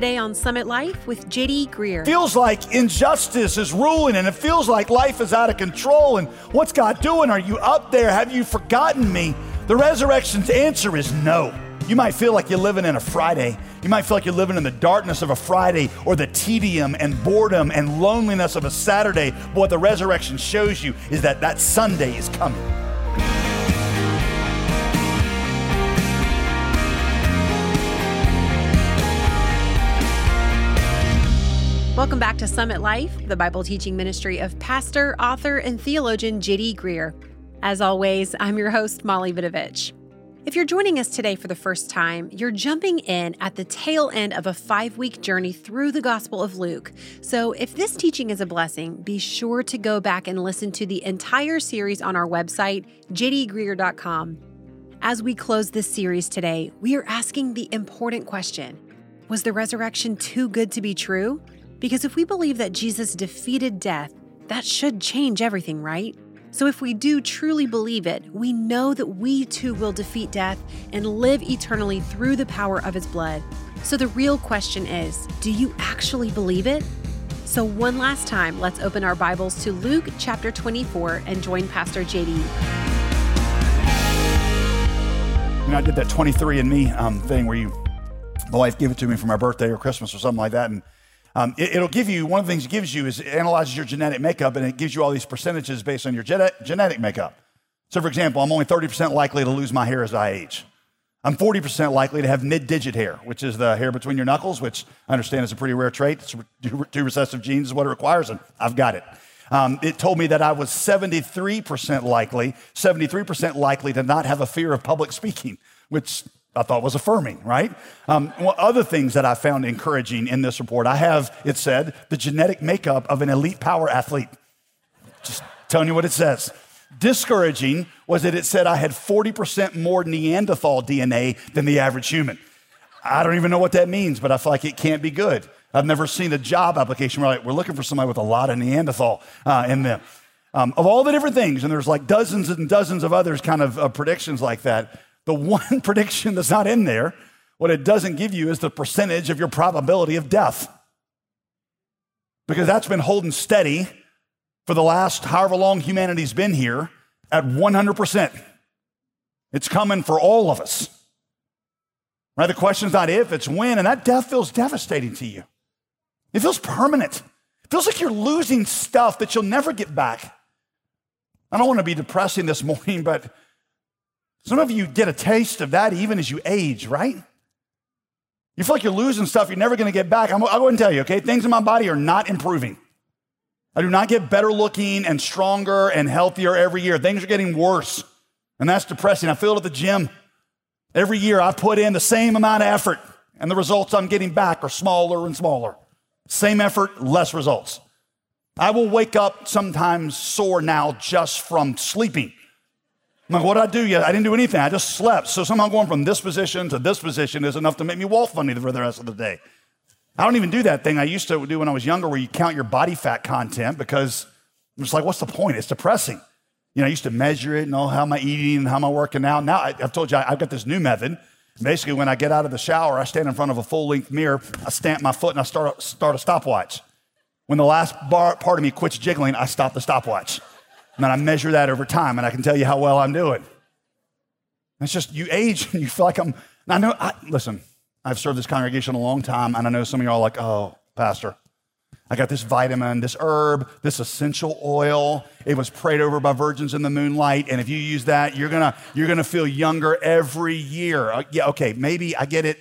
Today on Summit Life with JD Greear. Feels like injustice is ruling and it feels like life is out of control. And what's God doing? Are you up there? Have you forgotten me? The resurrection's answer is no. You might feel like you're living in a Friday. You might feel like you're living in the darkness of a Friday or the tedium and boredom and loneliness of a Saturday. But what the resurrection shows you is that that Sunday is coming. Welcome back to Summit Life, the Bible teaching ministry of pastor, author, and theologian JD Greear. As always, I'm your host, Molly Vidovich. If you're joining us today for the first time, you're jumping in at the tail end of a five week journey through the Gospel of Luke. So, if this teaching is a blessing, be sure to go back and listen to the entire series on our website, jdgreear.com. As we close this series today, we are asking the important question Was the resurrection too good to be true? Because if we believe that Jesus defeated death, that should change everything, right? So if we do truly believe it, we know that we too will defeat death and live eternally through the power of his blood. So the real question is do you actually believe it? So, one last time, let's open our Bibles to Luke chapter 24 and join Pastor JD. You know, I did that 23andMe um, thing where you, my wife gave it to me for my birthday or Christmas or something like that. And um, it, will give you, one of the things it gives you is it analyzes your genetic makeup and it gives you all these percentages based on your genetic makeup. So, for example, I'm only 30% likely to lose my hair as I age. I'm 40% likely to have mid digit hair, which is the hair between your knuckles, which I understand is a pretty rare trait. It's two recessive genes is what it requires, and I've got it. Um, it told me that I was 73% likely, 73% likely to not have a fear of public speaking, which I thought was affirming, right? Um, well, other things that I found encouraging in this report, I have, it said, the genetic makeup of an elite power athlete. Just telling you what it says. Discouraging was that it said I had 40% more Neanderthal DNA than the average human. I don't even know what that means, but I feel like it can't be good. I've never seen a job application where like, we're looking for somebody with a lot of Neanderthal uh, in them. Um, of all the different things, and there's like dozens and dozens of others kind of uh, predictions like that. The one prediction that's not in there, what it doesn't give you is the percentage of your probability of death. Because that's been holding steady for the last however long humanity's been here at 100%. It's coming for all of us. Right? The question's not if, it's when. And that death feels devastating to you. It feels permanent. It feels like you're losing stuff that you'll never get back. I don't want to be depressing this morning, but some of you get a taste of that even as you age, right? You feel like you're losing stuff you're never going to get back. i will go ahead and tell you, okay? Things in my body are not improving. I do not get better looking and stronger and healthier every year. Things are getting worse. And that's depressing. I feel it at the gym. Every year I put in the same amount of effort, and the results I'm getting back are smaller and smaller. Same effort, less results. I will wake up sometimes sore now just from sleeping. I'm like, what did I do yet? I didn't do anything. I just slept. So somehow going from this position to this position is enough to make me wall funny for the rest of the day. I don't even do that thing I used to do when I was younger where you count your body fat content because I'm just like, what's the point? It's depressing. You know, I used to measure it and oh, how am I eating and how am I working out? Now I, have told you I, I've got this new method. Basically, when I get out of the shower, I stand in front of a full length mirror, I stamp my foot and I start, start a stopwatch. When the last bar, part of me quits jiggling, I stop the stopwatch. And then I measure that over time and I can tell you how well I'm doing. It's just you age and you feel like I'm. I know, I, listen, I've served this congregation a long time and I know some of you are like, oh, Pastor, I got this vitamin, this herb, this essential oil. It was prayed over by virgins in the moonlight. And if you use that, you're gonna, you're gonna feel younger every year. Uh, yeah, okay, maybe I get it.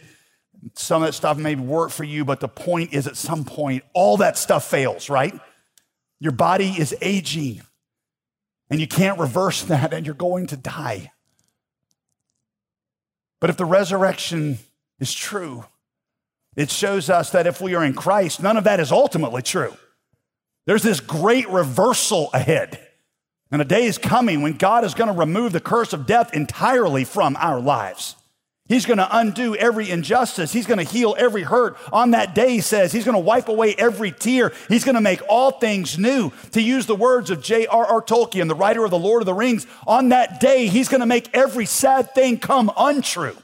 Some of that stuff may work for you, but the point is at some point, all that stuff fails, right? Your body is aging. And you can't reverse that, and you're going to die. But if the resurrection is true, it shows us that if we are in Christ, none of that is ultimately true. There's this great reversal ahead. And a day is coming when God is going to remove the curse of death entirely from our lives. He's going to undo every injustice. He's going to heal every hurt. On that day, he says, he's going to wipe away every tear. He's going to make all things new. To use the words of J.R.R. Tolkien, the writer of The Lord of the Rings, on that day, he's going to make every sad thing come untrue.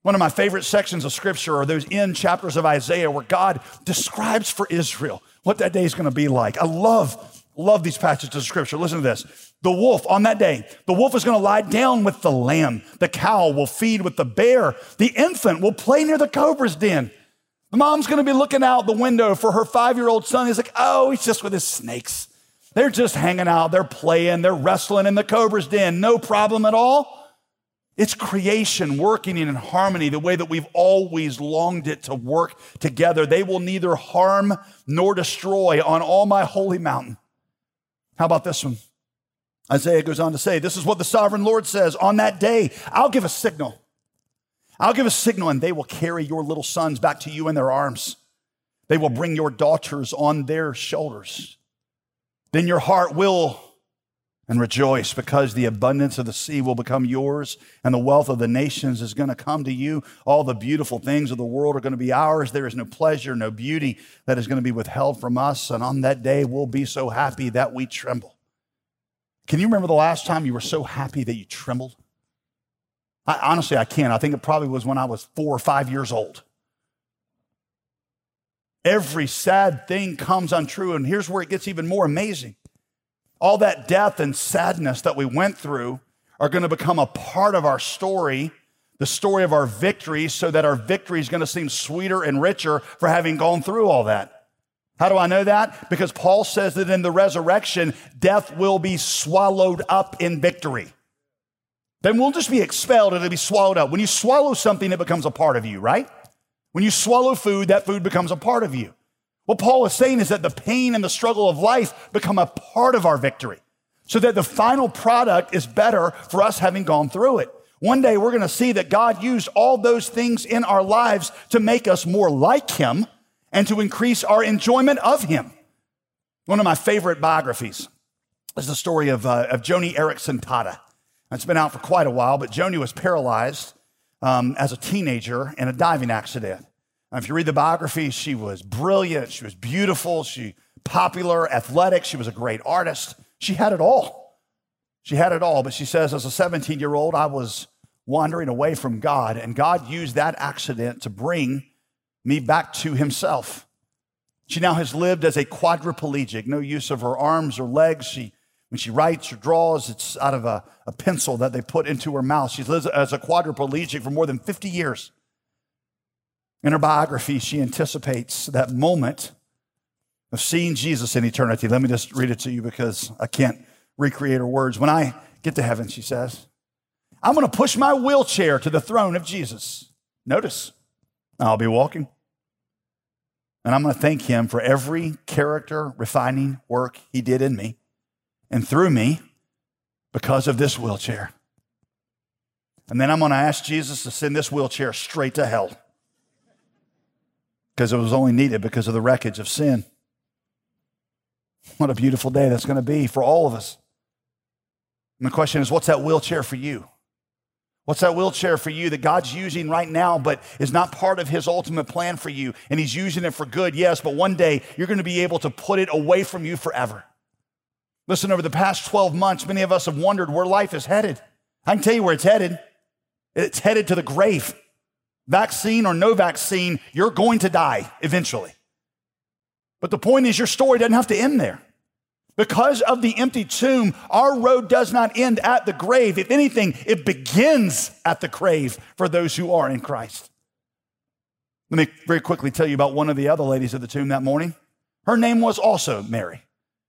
One of my favorite sections of scripture are those end chapters of Isaiah where God describes for Israel what that day is going to be like. I love, love these passages of scripture. Listen to this. The wolf on that day, the wolf is going to lie down with the lamb. The cow will feed with the bear. The infant will play near the cobra's den. The mom's going to be looking out the window for her five year old son. He's like, oh, he's just with his snakes. They're just hanging out, they're playing, they're wrestling in the cobra's den. No problem at all. It's creation working in harmony the way that we've always longed it to work together. They will neither harm nor destroy on all my holy mountain. How about this one? Isaiah goes on to say, This is what the sovereign Lord says On that day, I'll give a signal. I'll give a signal, and they will carry your little sons back to you in their arms. They will bring your daughters on their shoulders. Then your heart will and rejoice because the abundance of the sea will become yours and the wealth of the nations is going to come to you. All the beautiful things of the world are going to be ours. There is no pleasure, no beauty that is going to be withheld from us. And on that day, we'll be so happy that we tremble. Can you remember the last time you were so happy that you trembled? I, honestly, I can't. I think it probably was when I was four or five years old. Every sad thing comes untrue. And here's where it gets even more amazing all that death and sadness that we went through are going to become a part of our story, the story of our victory, so that our victory is going to seem sweeter and richer for having gone through all that. How do I know that? Because Paul says that in the resurrection, death will be swallowed up in victory. Then we'll just be expelled, it'll be swallowed up. When you swallow something, it becomes a part of you, right? When you swallow food, that food becomes a part of you. What Paul is saying is that the pain and the struggle of life become a part of our victory so that the final product is better for us having gone through it. One day we're going to see that God used all those things in our lives to make us more like Him and to increase our enjoyment of Him. One of my favorite biographies is the story of, uh, of Joni Eareckson Tada. It's been out for quite a while, but Joni was paralyzed um, as a teenager in a diving accident. Now, if you read the biography, she was brilliant, she was beautiful, she popular, athletic, she was a great artist. She had it all. She had it all, but she says, as a 17 year old, I was wandering away from God, and God used that accident to bring me back to Himself. She now has lived as a quadriplegic, no use of her arms or legs. She, when she writes or draws, it's out of a, a pencil that they put into her mouth. She's lived as a quadriplegic for more than 50 years. In her biography, she anticipates that moment of seeing Jesus in eternity. Let me just read it to you because I can't recreate her words. When I get to heaven, she says, I'm going to push my wheelchair to the throne of Jesus. Notice, I'll be walking. And I'm going to thank him for every character refining work he did in me and through me because of this wheelchair. And then I'm going to ask Jesus to send this wheelchair straight to hell because it was only needed because of the wreckage of sin. What a beautiful day that's going to be for all of us. And the question is, what's that wheelchair for you? What's that wheelchair for you that God's using right now, but is not part of His ultimate plan for you? And He's using it for good, yes, but one day you're going to be able to put it away from you forever. Listen, over the past 12 months, many of us have wondered where life is headed. I can tell you where it's headed. It's headed to the grave. Vaccine or no vaccine, you're going to die eventually. But the point is, your story doesn't have to end there. Because of the empty tomb, our road does not end at the grave. If anything, it begins at the grave for those who are in Christ. Let me very quickly tell you about one of the other ladies at the tomb that morning. Her name was also Mary.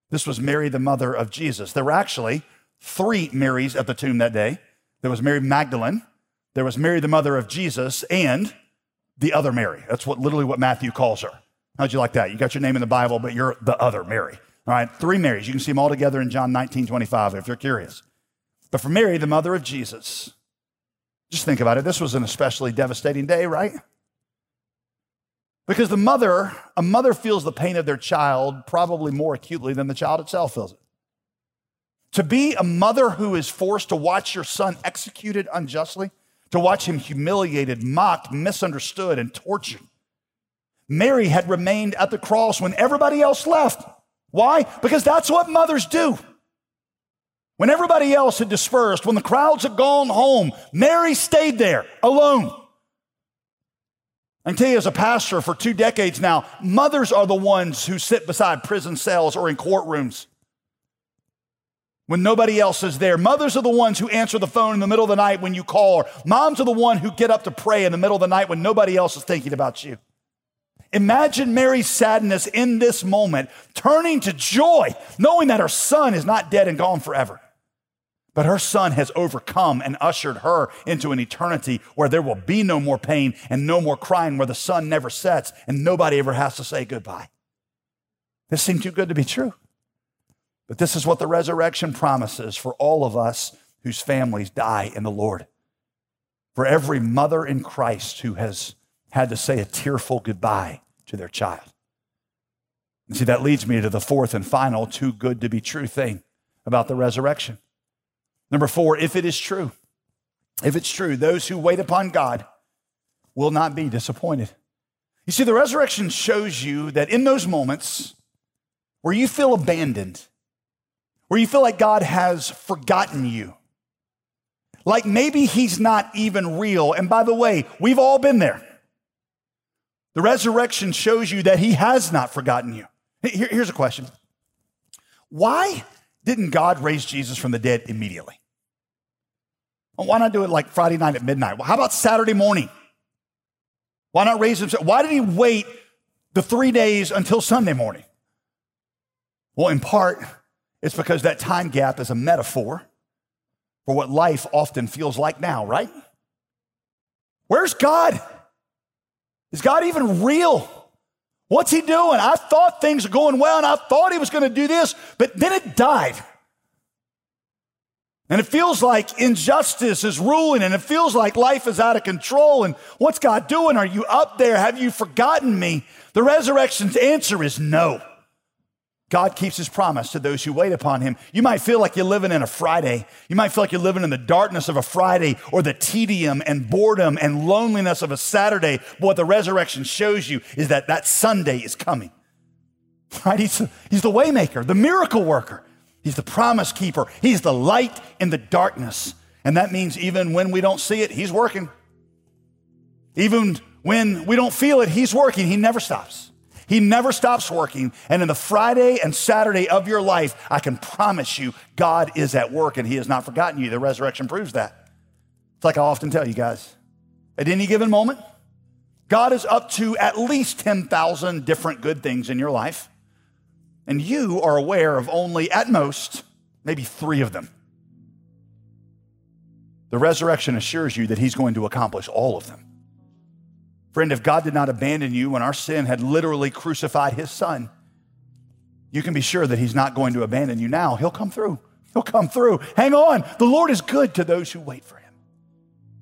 This was Mary, the mother of Jesus. There were actually three Marys at the tomb that day. There was Mary Magdalene, there was Mary, the mother of Jesus, and the other Mary. That's what literally what Matthew calls her. How'd you like that? You got your name in the Bible, but you're the other Mary. All right, three Marys. You can see them all together in John 19, 25 if you're curious. But for Mary, the mother of Jesus, just think about it. This was an especially devastating day, right? Because the mother, a mother feels the pain of their child probably more acutely than the child itself feels it. To be a mother who is forced to watch your son executed unjustly, to watch him humiliated, mocked, misunderstood, and tortured. Mary had remained at the cross when everybody else left. Why? Because that's what mothers do. When everybody else had dispersed, when the crowds had gone home, Mary stayed there alone. I can tell you as a pastor for two decades now, mothers are the ones who sit beside prison cells or in courtrooms when nobody else is there. Mothers are the ones who answer the phone in the middle of the night when you call. Or moms are the one who get up to pray in the middle of the night when nobody else is thinking about you. Imagine Mary's sadness in this moment, turning to joy, knowing that her son is not dead and gone forever. But her son has overcome and ushered her into an eternity where there will be no more pain and no more crying, where the sun never sets and nobody ever has to say goodbye. This seemed too good to be true. But this is what the resurrection promises for all of us whose families die in the Lord. For every mother in Christ who has had to say a tearful goodbye to their child. And see, that leads me to the fourth and final too good to be true thing about the resurrection. Number four, if it is true, if it's true, those who wait upon God will not be disappointed. You see, the resurrection shows you that in those moments where you feel abandoned, where you feel like God has forgotten you, like maybe he's not even real. And by the way, we've all been there. The resurrection shows you that he has not forgotten you. Here, here's a question Why didn't God raise Jesus from the dead immediately? Why not do it like Friday night at midnight? Well, how about Saturday morning? Why not raise him? Why did he wait the three days until Sunday morning? Well, in part, it's because that time gap is a metaphor for what life often feels like now, right? Where's God? Is God even real? What's he doing? I thought things were going well and I thought he was going to do this, but then it died. And it feels like injustice is ruling and it feels like life is out of control. And what's God doing? Are you up there? Have you forgotten me? The resurrection's answer is no. God keeps his promise to those who wait upon him. You might feel like you're living in a Friday. You might feel like you're living in the darkness of a Friday or the tedium and boredom and loneliness of a Saturday. But what the resurrection shows you is that that Sunday is coming. Right? He's, he's the waymaker, the miracle worker. He's the promise keeper. He's the light in the darkness. And that means even when we don't see it, he's working. Even when we don't feel it, he's working. He never stops. He never stops working. And in the Friday and Saturday of your life, I can promise you, God is at work and He has not forgotten you. The resurrection proves that. It's like I often tell you guys at any given moment, God is up to at least 10,000 different good things in your life. And you are aware of only, at most, maybe three of them. The resurrection assures you that He's going to accomplish all of them. Friend, if God did not abandon you when our sin had literally crucified his son, you can be sure that he's not going to abandon you now. He'll come through. He'll come through. Hang on. The Lord is good to those who wait for him.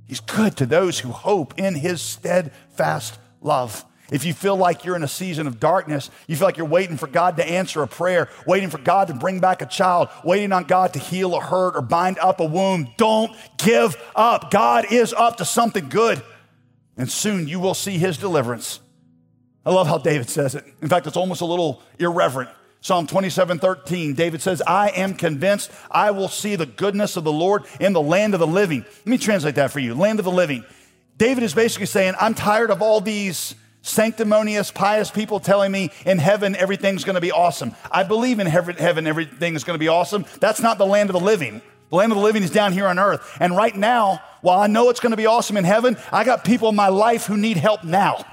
He's good to those who hope in his steadfast love. If you feel like you're in a season of darkness, you feel like you're waiting for God to answer a prayer, waiting for God to bring back a child, waiting on God to heal a hurt or bind up a wound, don't give up. God is up to something good and soon you will see his deliverance. I love how David says it. In fact, it's almost a little irreverent. Psalm 27 13, David says, I am convinced I will see the goodness of the Lord in the land of the living. Let me translate that for you land of the living. David is basically saying, I'm tired of all these sanctimonious, pious people telling me in heaven everything's gonna be awesome. I believe in heaven everything is gonna be awesome. That's not the land of the living. The land of the living is down here on earth. And right now, while I know it's going to be awesome in heaven, I got people in my life who need help now.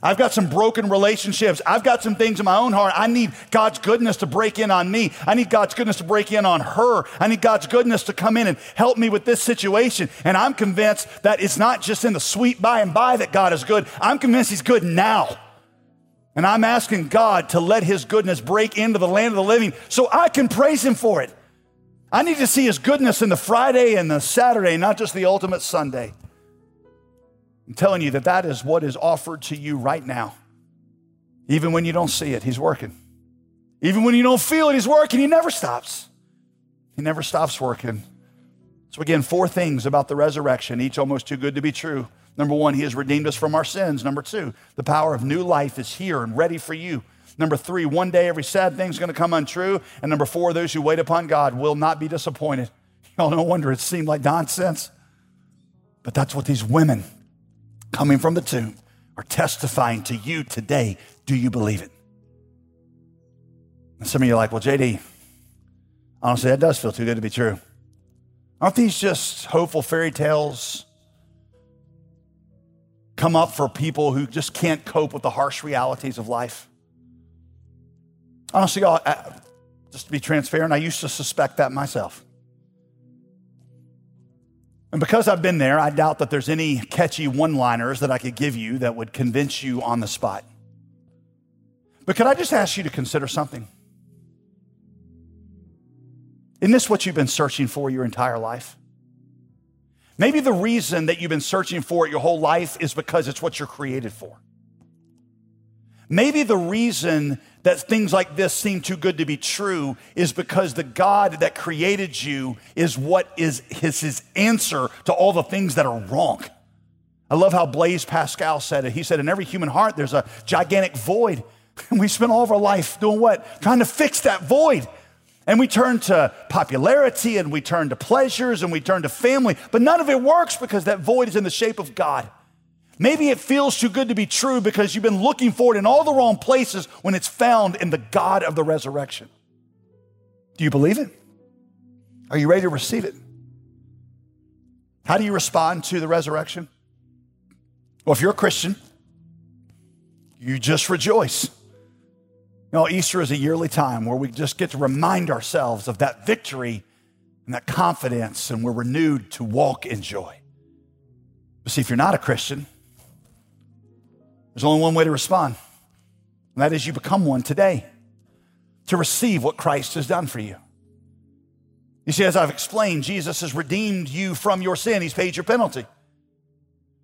I've got some broken relationships. I've got some things in my own heart. I need God's goodness to break in on me. I need God's goodness to break in on her. I need God's goodness to come in and help me with this situation. And I'm convinced that it's not just in the sweet by and by that God is good. I'm convinced He's good now. And I'm asking God to let His goodness break into the land of the living so I can praise Him for it. I need to see his goodness in the Friday and the Saturday, not just the ultimate Sunday. I'm telling you that that is what is offered to you right now. Even when you don't see it, he's working. Even when you don't feel it, he's working. He never stops. He never stops working. So, again, four things about the resurrection, each almost too good to be true. Number one, he has redeemed us from our sins. Number two, the power of new life is here and ready for you. Number three, one day every sad thing's going to come untrue. And number four, those who wait upon God will not be disappointed. Y'all, no wonder it seemed like nonsense. But that's what these women coming from the tomb are testifying to you today. Do you believe it? And some of you are like, well, JD, honestly, that does feel too good to be true. Aren't these just hopeful fairy tales? Come up for people who just can't cope with the harsh realities of life. Honestly, y'all, just to be transparent, I used to suspect that myself. And because I've been there, I doubt that there's any catchy one liners that I could give you that would convince you on the spot. But could I just ask you to consider something? Isn't this what you've been searching for your entire life? Maybe the reason that you've been searching for it your whole life is because it's what you're created for. Maybe the reason that things like this seem too good to be true is because the God that created you is what is his, his answer to all the things that are wrong. I love how Blaise Pascal said it. He said, In every human heart, there's a gigantic void. And we spend all of our life doing what? Trying to fix that void. And we turn to popularity and we turn to pleasures and we turn to family, but none of it works because that void is in the shape of God. Maybe it feels too good to be true because you've been looking for it in all the wrong places when it's found in the God of the resurrection. Do you believe it? Are you ready to receive it? How do you respond to the resurrection? Well, if you're a Christian, you just rejoice. You know, Easter is a yearly time where we just get to remind ourselves of that victory and that confidence, and we're renewed to walk in joy. But see, if you're not a Christian, there's only one way to respond, and that is you become one today to receive what Christ has done for you. You see, as I've explained, Jesus has redeemed you from your sin, He's paid your penalty.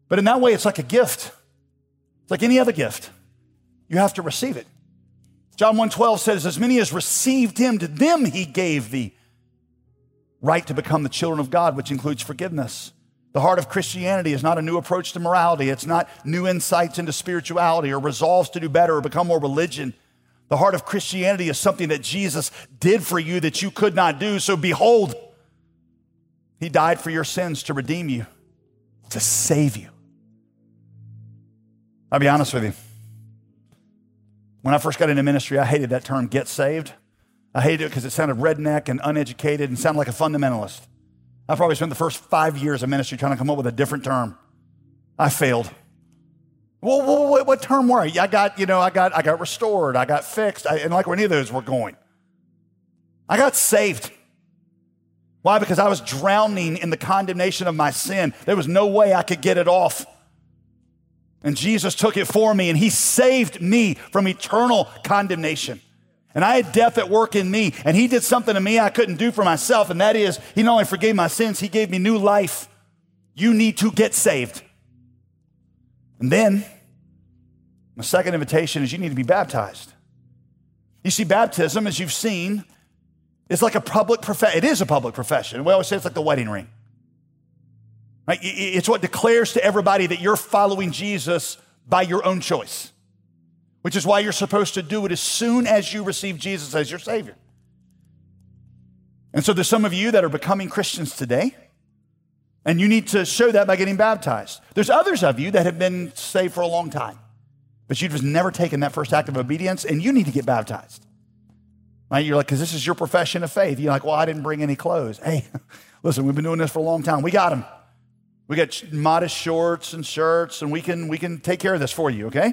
But in that way, it's like a gift, it's like any other gift. You have to receive it. John 1:12 says, As many as received him, to them he gave the right to become the children of God, which includes forgiveness. The heart of Christianity is not a new approach to morality. It's not new insights into spirituality or resolves to do better or become more religion. The heart of Christianity is something that Jesus did for you that you could not do. So behold, he died for your sins to redeem you, to save you. I'll be honest with you. When I first got into ministry, I hated that term, get saved. I hated it because it sounded redneck and uneducated and sounded like a fundamentalist. I probably spent the first five years of ministry trying to come up with a different term. I failed. Well, what, what term were I? I got, you know, I got, I got restored. I got fixed. I, and like where any of those were going. I got saved. Why? Because I was drowning in the condemnation of my sin. There was no way I could get it off. And Jesus took it for me and he saved me from eternal condemnation. And I had death at work in me, and he did something to me I couldn't do for myself, and that is, he not only forgave my sins, he gave me new life. You need to get saved. And then, my second invitation is you need to be baptized. You see, baptism, as you've seen, is like a public profession. It is a public profession. We always say it's like the wedding ring. Right? It's what declares to everybody that you're following Jesus by your own choice which is why you're supposed to do it as soon as you receive Jesus as your Savior. And so there's some of you that are becoming Christians today, and you need to show that by getting baptized. There's others of you that have been saved for a long time, but you've just never taken that first act of obedience, and you need to get baptized. Right? You're like, because this is your profession of faith. You're like, well, I didn't bring any clothes. Hey, listen, we've been doing this for a long time. We got them. We got modest shorts and shirts, and we can we can take care of this for you. Okay.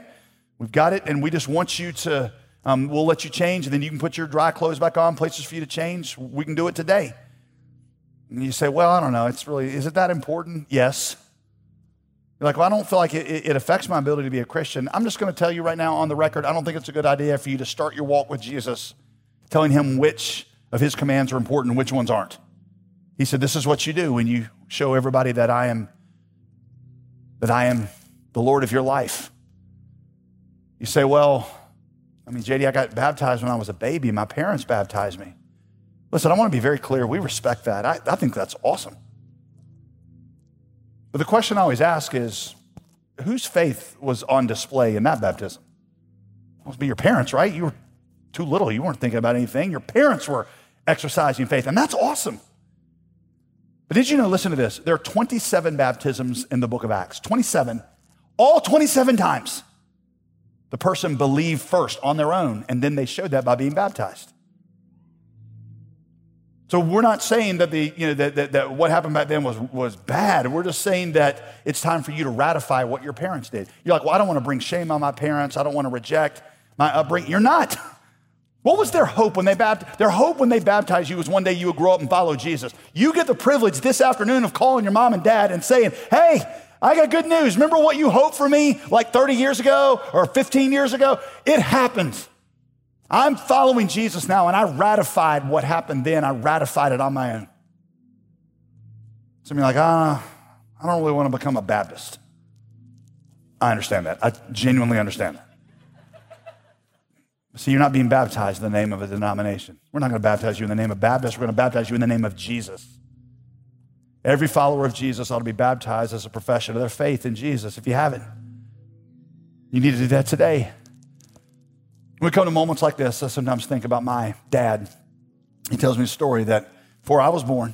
We've got it, and we just want you to, um, we'll let you change, and then you can put your dry clothes back on, places for you to change. We can do it today. And you say, well, I don't know. It's really, is it that important? Yes. You're like, well, I don't feel like it, it affects my ability to be a Christian. I'm just going to tell you right now on the record, I don't think it's a good idea for you to start your walk with Jesus telling him which of his commands are important and which ones aren't. He said, this is what you do when you show everybody that I am, that I am the Lord of your life. You say, well, I mean, JD, I got baptized when I was a baby. My parents baptized me. Listen, I want to be very clear. We respect that. I, I think that's awesome. But the question I always ask is whose faith was on display in that baptism? It must be your parents, right? You were too little. You weren't thinking about anything. Your parents were exercising faith, and that's awesome. But did you know, listen to this, there are 27 baptisms in the book of Acts, 27 All 27 times. The person believed first on their own, and then they showed that by being baptized. So we're not saying that the you know that, that, that, what happened back then was was bad. We're just saying that it's time for you to ratify what your parents did. You're like, well, I don't want to bring shame on my parents. I don't want to reject my upbringing. You're not. What was their hope when they baptized? Their hope when they baptized you was one day you would grow up and follow Jesus. You get the privilege this afternoon of calling your mom and dad and saying, hey, I got good news. Remember what you hoped for me like 30 years ago or 15 years ago? It happened. I'm following Jesus now, and I ratified what happened then. I ratified it on my own. Some of you are like, ah, I don't really want to become a Baptist. I understand that. I genuinely understand that. See, you're not being baptized in the name of a denomination. We're not going to baptize you in the name of Baptist. We're going to baptize you in the name of Jesus. Every follower of Jesus ought to be baptized as a profession of their faith in Jesus. If you haven't, you need to do that today. When we come to moments like this, I sometimes think about my dad. He tells me a story that before I was born,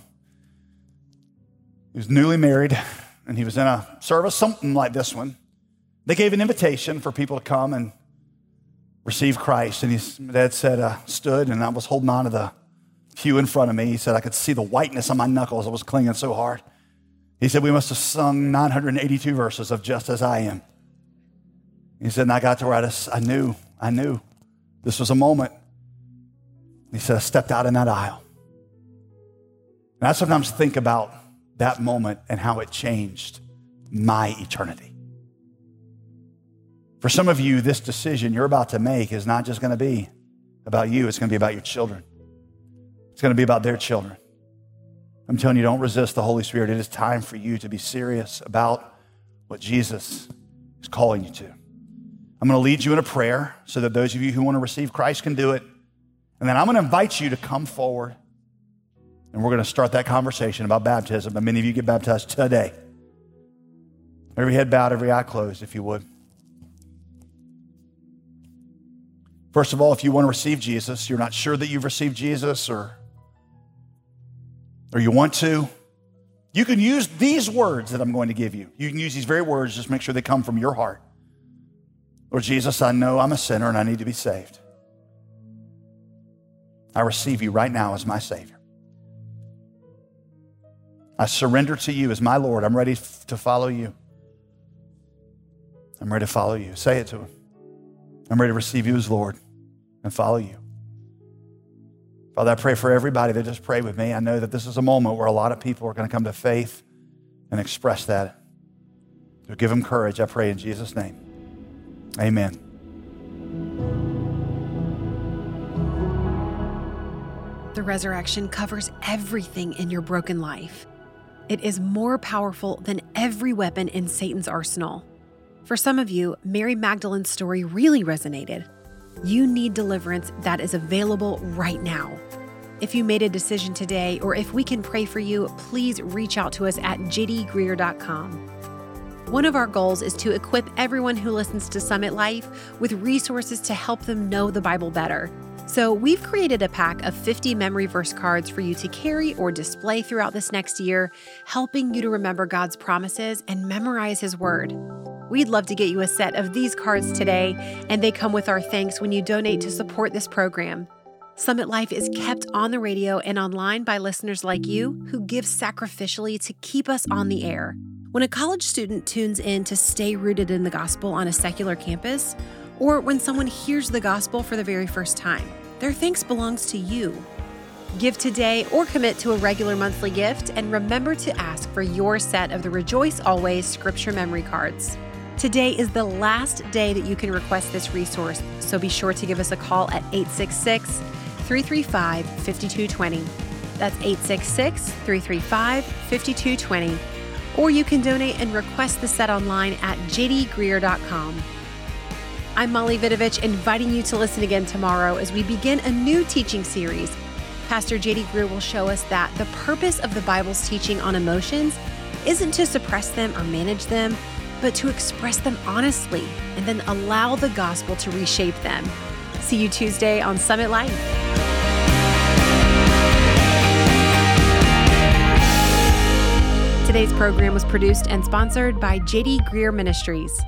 he was newly married and he was in a service, something like this one. They gave an invitation for people to come and receive Christ. And his dad said, uh, stood, and I was holding on to the pew in front of me. He said, I could see the whiteness on my knuckles. I was clinging so hard. He said, We must have sung 982 verses of Just As I Am. He said, And I got to where I, just, I knew, I knew this was a moment. He said, I stepped out in that aisle. And I sometimes think about that moment and how it changed my eternity. For some of you, this decision you're about to make is not just going to be about you, it's going to be about your children. It's going to be about their children. I'm telling you, don't resist the Holy Spirit. It is time for you to be serious about what Jesus is calling you to. I'm going to lead you in a prayer so that those of you who want to receive Christ can do it. And then I'm going to invite you to come forward and we're going to start that conversation about baptism. And many of you get baptized today. Every head bowed, every eye closed, if you would. First of all, if you want to receive Jesus, you're not sure that you've received Jesus or, or you want to, you can use these words that I'm going to give you. You can use these very words, just make sure they come from your heart. Lord Jesus, I know I'm a sinner and I need to be saved. I receive you right now as my Savior. I surrender to you as my Lord. I'm ready to follow you. I'm ready to follow you. Say it to him. I'm ready to receive you as Lord and follow you. Father, I pray for everybody that just pray with me. I know that this is a moment where a lot of people are going to come to faith and express that. So give them courage, I pray in Jesus' name. Amen. The resurrection covers everything in your broken life. It is more powerful than every weapon in Satan's arsenal. For some of you, Mary Magdalene's story really resonated. You need deliverance that is available right now. If you made a decision today, or if we can pray for you, please reach out to us at jdgreear.com. One of our goals is to equip everyone who listens to Summit Life with resources to help them know the Bible better. So, we've created a pack of 50 memory verse cards for you to carry or display throughout this next year, helping you to remember God's promises and memorize His Word. We'd love to get you a set of these cards today, and they come with our thanks when you donate to support this program. Summit Life is kept on the radio and online by listeners like you who give sacrificially to keep us on the air. When a college student tunes in to stay rooted in the gospel on a secular campus, or when someone hears the gospel for the very first time, their thanks belongs to you. Give today or commit to a regular monthly gift, and remember to ask for your set of the Rejoice Always Scripture Memory Cards. Today is the last day that you can request this resource, so be sure to give us a call at 866 335 5220. That's 866 335 5220 or you can donate and request the set online at jdgreear.com. I'm Molly Vidovich, inviting you to listen again tomorrow as we begin a new teaching series. Pastor JD Greear will show us that the purpose of the Bible's teaching on emotions isn't to suppress them or manage them, but to express them honestly and then allow the gospel to reshape them. See you Tuesday on Summit Life. Today's program was produced and sponsored by JD Greear Ministries.